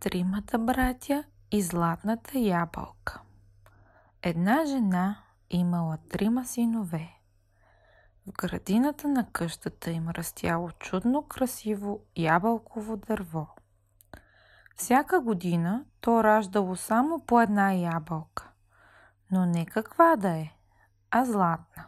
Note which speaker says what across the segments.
Speaker 1: Тримата братя и златната ябълка. Една жена имала трима синове. В градината на къщата им растяло чудно красиво ябълково дърво. Всяка година то раждало само по една ябълка, но не каква да е, а златна.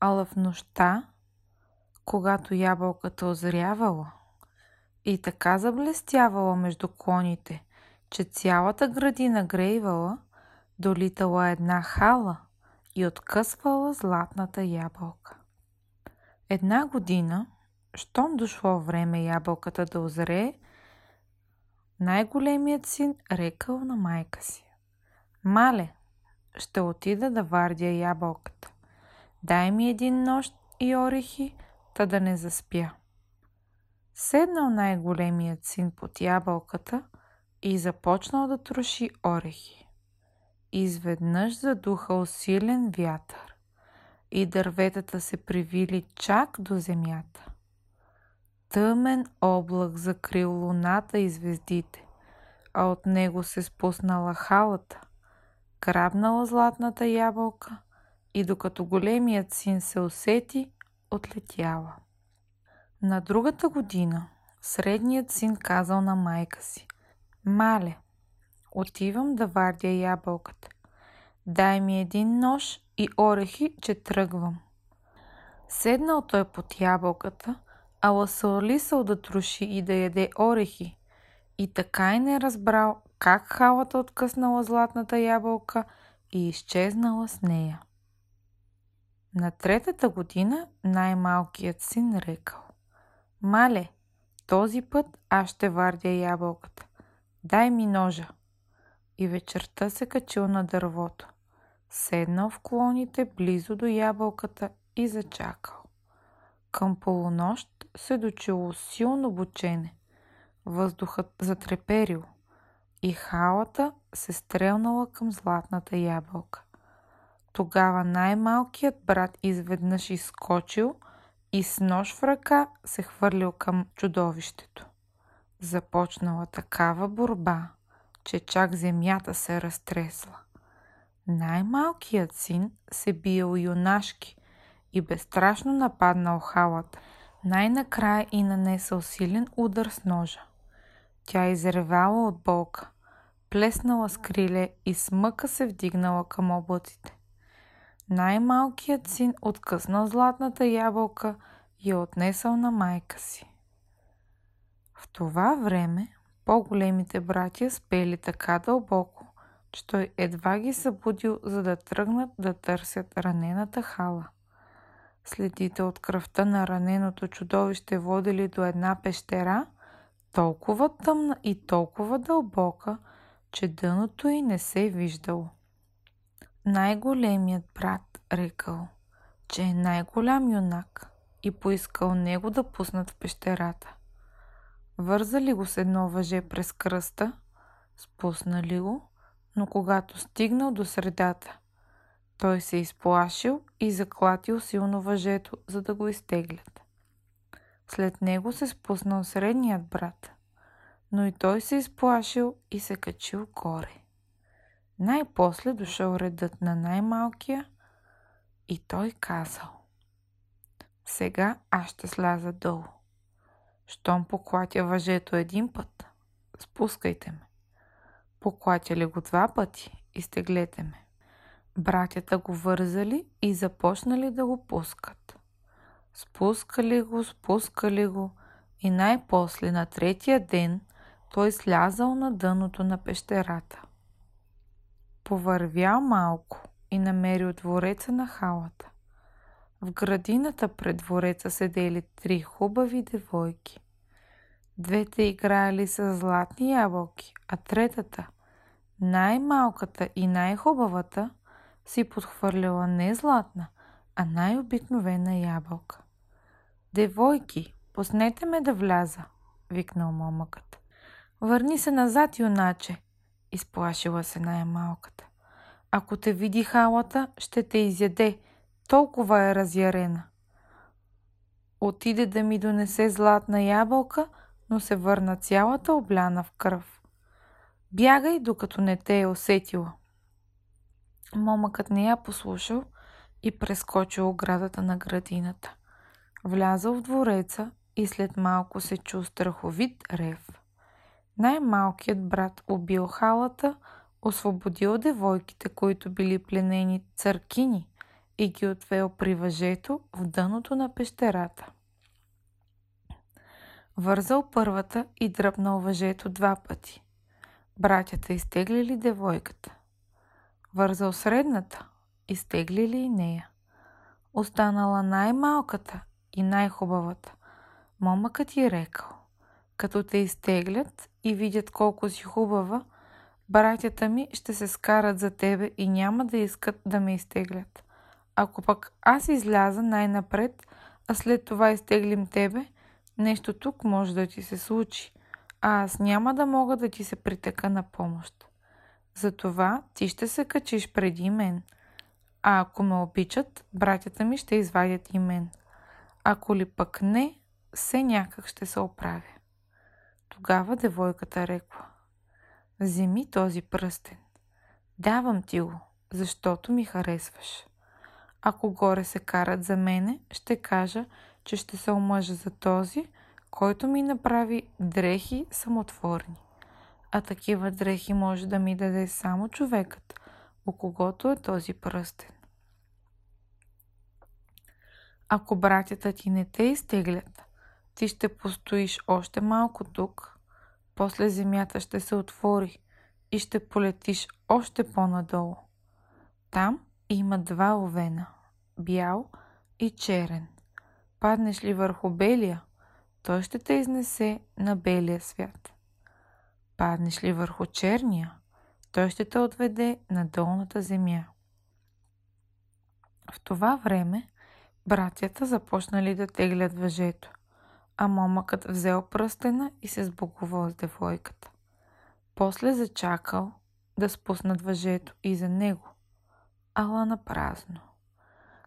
Speaker 1: Ала в нощта, когато ябълката озрявала, и така заблестявала между клоните, че цялата градина грейвала, долитала една хала и откъсвала златната ябълка. Една година, щом дошло време ябълката да озрее, най-големият син рекал на майка си. Мале, ще отида да вардя ябълката. Дай ми един нощ и орехи, та да не заспя. Седнал най-големият син под ябълката и започнал да троши орехи. Изведнъж задухал силен вятър и дърветата се привили чак до земята. Тъмен облак закрил луната и звездите, а от него се спуснала халата, грабнала златната ябълка и докато големият син се усети, отлетяла. На другата година средният син казал на майка си Мале, отивам да вардя ябълката. Дай ми един нож и орехи, че тръгвам. Седнал той под ябълката, ала се олисал да троши и да яде орехи. И така и не разбрал как халата откъснала златната ябълка и изчезнала с нея. На третата година най-малкият син рекал. Мале, този път аз ще вардя ябълката. Дай ми ножа. И вечерта се качил на дървото. Седнал в клоните близо до ябълката и зачакал. Към полунощ се дочуло силно бучене. Въздухът затреперил и халата се стрелнала към златната ябълка. Тогава най-малкият брат изведнъж изскочил – и с нож в ръка се хвърлил към чудовището. Започнала такава борба, че чак земята се разтресла. Най-малкият син се биел юнашки и безстрашно нападнал халата. Най-накрая и нанесъл силен удар с ножа. Тя изревала от болка, плеснала с криле и с мъка се вдигнала към облаците. Най-малкият син откъснал златната ябълка и я отнесъл на майка си. В това време по-големите братя спели така дълбоко, че той едва ги събудил, за да тръгнат да търсят ранената хала. Следите от кръвта на раненото чудовище водили до една пещера, толкова тъмна и толкова дълбока, че дъното й не се виждало. Най-големият брат рекал, че е най-голям юнак и поискал него да пуснат в пещерата. Вързали го с едно въже през кръста, спуснали го, но когато стигнал до средата, той се изплашил и заклатил силно въжето, за да го изтеглят. След него се спуснал средният брат, но и той се изплашил и се качил горе. Най-после дошъл редът на най-малкия и той казал Сега аз ще сляза долу. Щом поклатя въжето един път, спускайте ме. Поклатя ли го два пъти, изтеглете ме. Братята го вързали и започнали да го пускат. Спускали го, спускали го и най-после на третия ден той слязал на дъното на пещерата. Повървял малко и намерил двореца на халата. В градината пред двореца седели три хубави девойки. Двете играели с златни ябълки, а третата, най-малката и най-хубавата, си подхвърляла не златна, а най-обикновена ябълка. Девойки, пуснете ме да вляза, викнал момъкът. Върни се назад, юначе, изплашила се най-малката. Ако те види халата, ще те изяде. Толкова е разярена. Отиде да ми донесе златна ябълка, но се върна цялата обляна в кръв. Бягай, докато не те е усетила. Момъкът не я послушал и прескочил оградата на градината. Влязъл в двореца и след малко се чу страховит рев. Най-малкият брат убил халата, освободил девойките, които били пленени църкини и ги отвел при въжето в дъното на пещерата. Вързал първата и дръпнал въжето два пъти. Братята изтеглили девойката. Вързал средната, изтеглили и нея. Останала най-малката и най-хубавата. Момъкът ти рекал, като те изтеглят и видят колко си хубава, братята ми ще се скарат за тебе и няма да искат да ме изтеглят. Ако пък аз изляза най-напред, а след това изтеглим тебе, нещо тук може да ти се случи, а аз няма да мога да ти се притека на помощ. Затова ти ще се качиш преди мен. А ако ме обичат, братята ми ще извадят и мен. Ако ли пък не, все някак ще се оправя. Тогава девойката рекла. Вземи този пръстен. Давам ти го, защото ми харесваш. Ако горе се карат за мене, ще кажа, че ще се омъжа за този, който ми направи дрехи самотворни. А такива дрехи може да ми даде само човекът, у когото е този пръстен. Ако братята ти не те изтеглят, ти ще постоиш още малко тук, после земята ще се отвори и ще полетиш още по-надолу. Там има два овена – бял и черен. Паднеш ли върху белия, той ще те изнесе на белия свят. Паднеш ли върху черния, той ще те отведе на долната земя. В това време братята започнали да теглят въжето, а момъкът взел пръстена и се сбогувал с девойката. После зачакал да спуснат въжето и за него, ала на празно.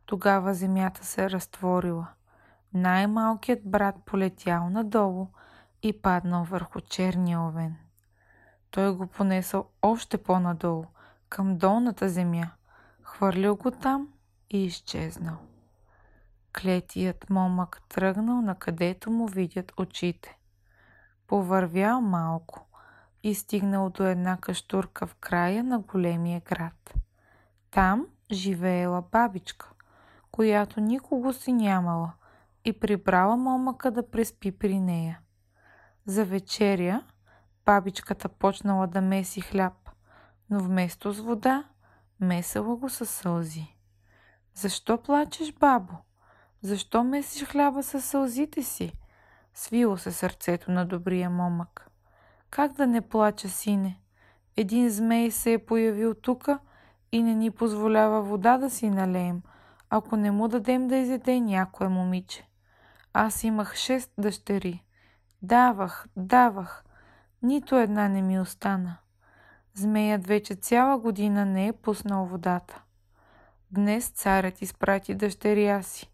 Speaker 1: Тогава земята се разтворила. Най-малкият брат полетял надолу и паднал върху черния овен. Той го понесъл още по-надолу, към долната земя, хвърлил го там и изчезнал. Клетият момък тръгнал на където му видят очите. Повървял малко и стигнал до една каштурка в края на големия град. Там живеела бабичка, която никого си нямала и прибрала момъка да преспи при нея. За вечеря бабичката почнала да меси хляб, но вместо с вода месела го със сълзи. Защо плачеш, бабо? Защо месиш хляба със сълзите си? Свило се сърцето на добрия момък. Как да не плача, сине? Един змей се е появил тука и не ни позволява вода да си налеем, ако не му дадем да изеде някое момиче. Аз имах шест дъщери. Давах, давах, нито една не ми остана. Змеят вече цяла година не е пуснал водата. Днес царят изпрати дъщеря си.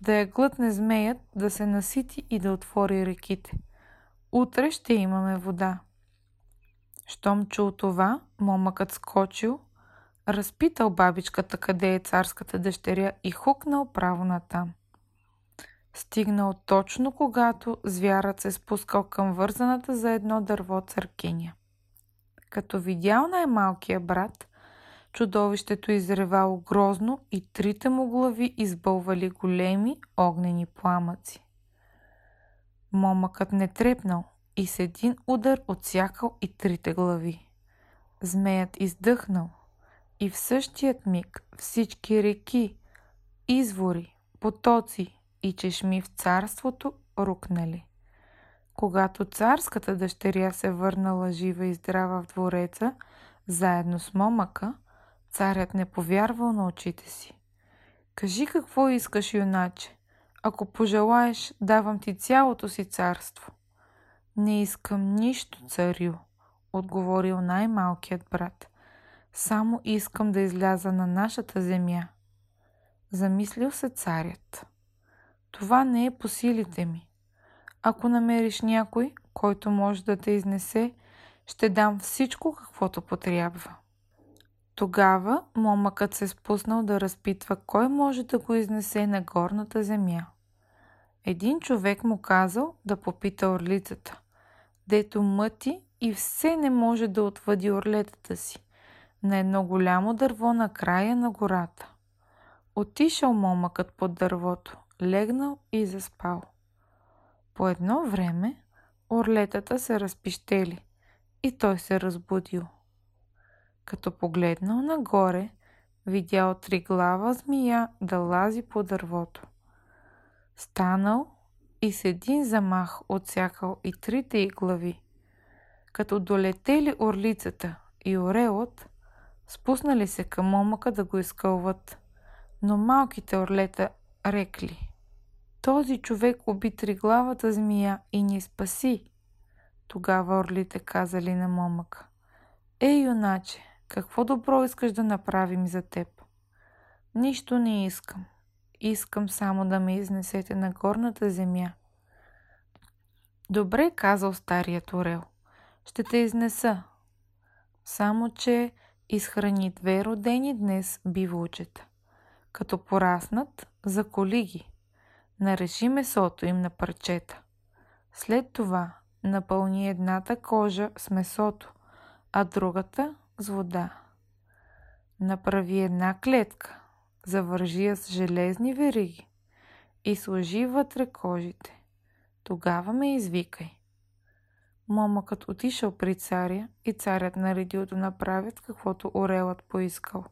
Speaker 1: Да я глътне змеят, да се насити и да отвори реките. Утре ще имаме вода. Щом чул това, момъкът скочил, разпитал бабичката къде е царската дъщеря и хукнал право натам. Стигнал точно когато звярат се спускал към вързаната за едно дърво църкиня. Като видял най-малкия брат, чудовището изревало грозно и трите му глави избълвали големи огнени пламъци. Момъкът не трепнал и с един удар отсякал и трите глави. Змеят издъхнал и в същият миг всички реки, извори, потоци и чешми в царството рукнали. Когато царската дъщеря се върнала жива и здрава в двореца, заедно с момъка, царят не повярвал на очите си. Кажи какво искаш, юначе. Ако пожелаеш, давам ти цялото си царство. Не искам нищо, царю, отговорил най-малкият брат. Само искам да изляза на нашата земя. Замислил се царят. Това не е по силите ми. Ако намериш някой, който може да те изнесе, ще дам всичко, каквото потрябва. Тогава момъкът се спуснал да разпитва кой може да го изнесе на горната земя. Един човек му казал да попита орлицата, дето мъти и все не може да отвъди орлетата си на едно голямо дърво на края на гората. Отишъл момъкът под дървото, легнал и заспал. По едно време орлетата се разпищели и той се разбудил. Като погледнал нагоре, видял триглава змия да лази по дървото. Станал и с един замах отсякал и трите й глави. Като долетели орлицата и орелът, спуснали се към момъка да го изкълват. Но малките орлета рекли. Този човек уби триглавата змия и ни спаси. Тогава орлите казали на момъка. Ей, юначе, какво добро искаш да направим за теб? Нищо не искам. Искам само да ме изнесете на горната земя. Добре, казал старият орел. Ще те изнеса. Само, че изхрани две родени днес биволчета. Като пораснат, заколи ги. Нареши месото им на парчета. След това напълни едната кожа с месото, а другата с вода. Направи една клетка, завържи я с железни вериги и сложи вътре кожите. Тогава ме извикай. Момъкът отишъл при царя и царят наредил да направят каквото орелът поискал.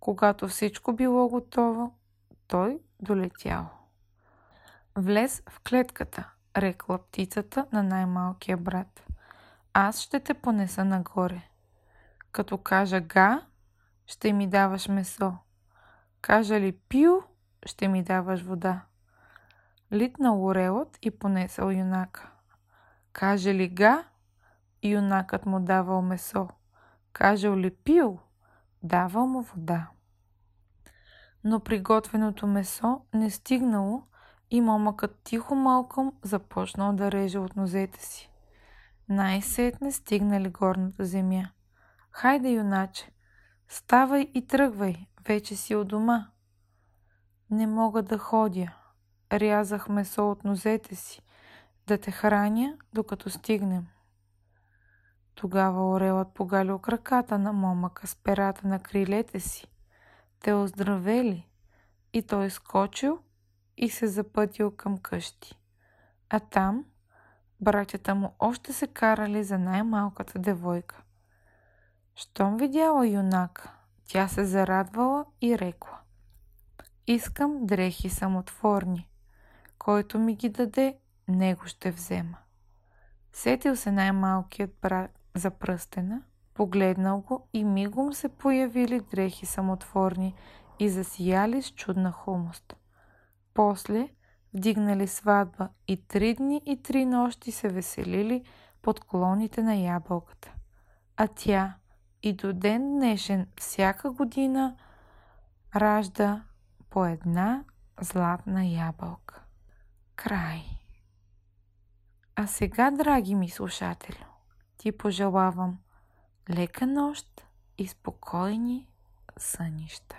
Speaker 1: Когато всичко било готово, той долетял. Влез в клетката, рекла птицата на най-малкия брат. Аз ще те понеса нагоре. Като кажа га, ще ми даваш месо. Кажа ли пио, ще ми даваш вода. Литнал орелът и понесъл юнака. Каже ли га, юнакът му давал месо. Кажел ли пил, давал му вода. Но приготвеното месо не стигнало и момъкът тихо малком започнал да реже от нозете си. Най-сетне стигнали горната земя. Хайде, юначе, ставай и тръгвай, вече си у дома. Не мога да ходя. Рязах месо от нозете си, да те храня, докато стигнем. Тогава орелът погалил краката на момъка с перата на крилете си. Те оздравели и той скочил и се запътил към къщи. А там братята му още се карали за най-малката девойка. Щом видяла юнак, тя се зарадвала и рекла. Искам дрехи самотворни. Който ми ги даде, него ще взема. Сетил се най-малкият брат за пръстена, погледнал го и мигом се появили дрехи самотворни и засияли с чудна хумост. После вдигнали сватба и три дни и три нощи се веселили под клоните на ябълката. А тя и до ден днешен всяка година ражда по една златна ябълка. Край. А сега, драги ми слушатели, ти пожелавам лека нощ и спокойни сънища.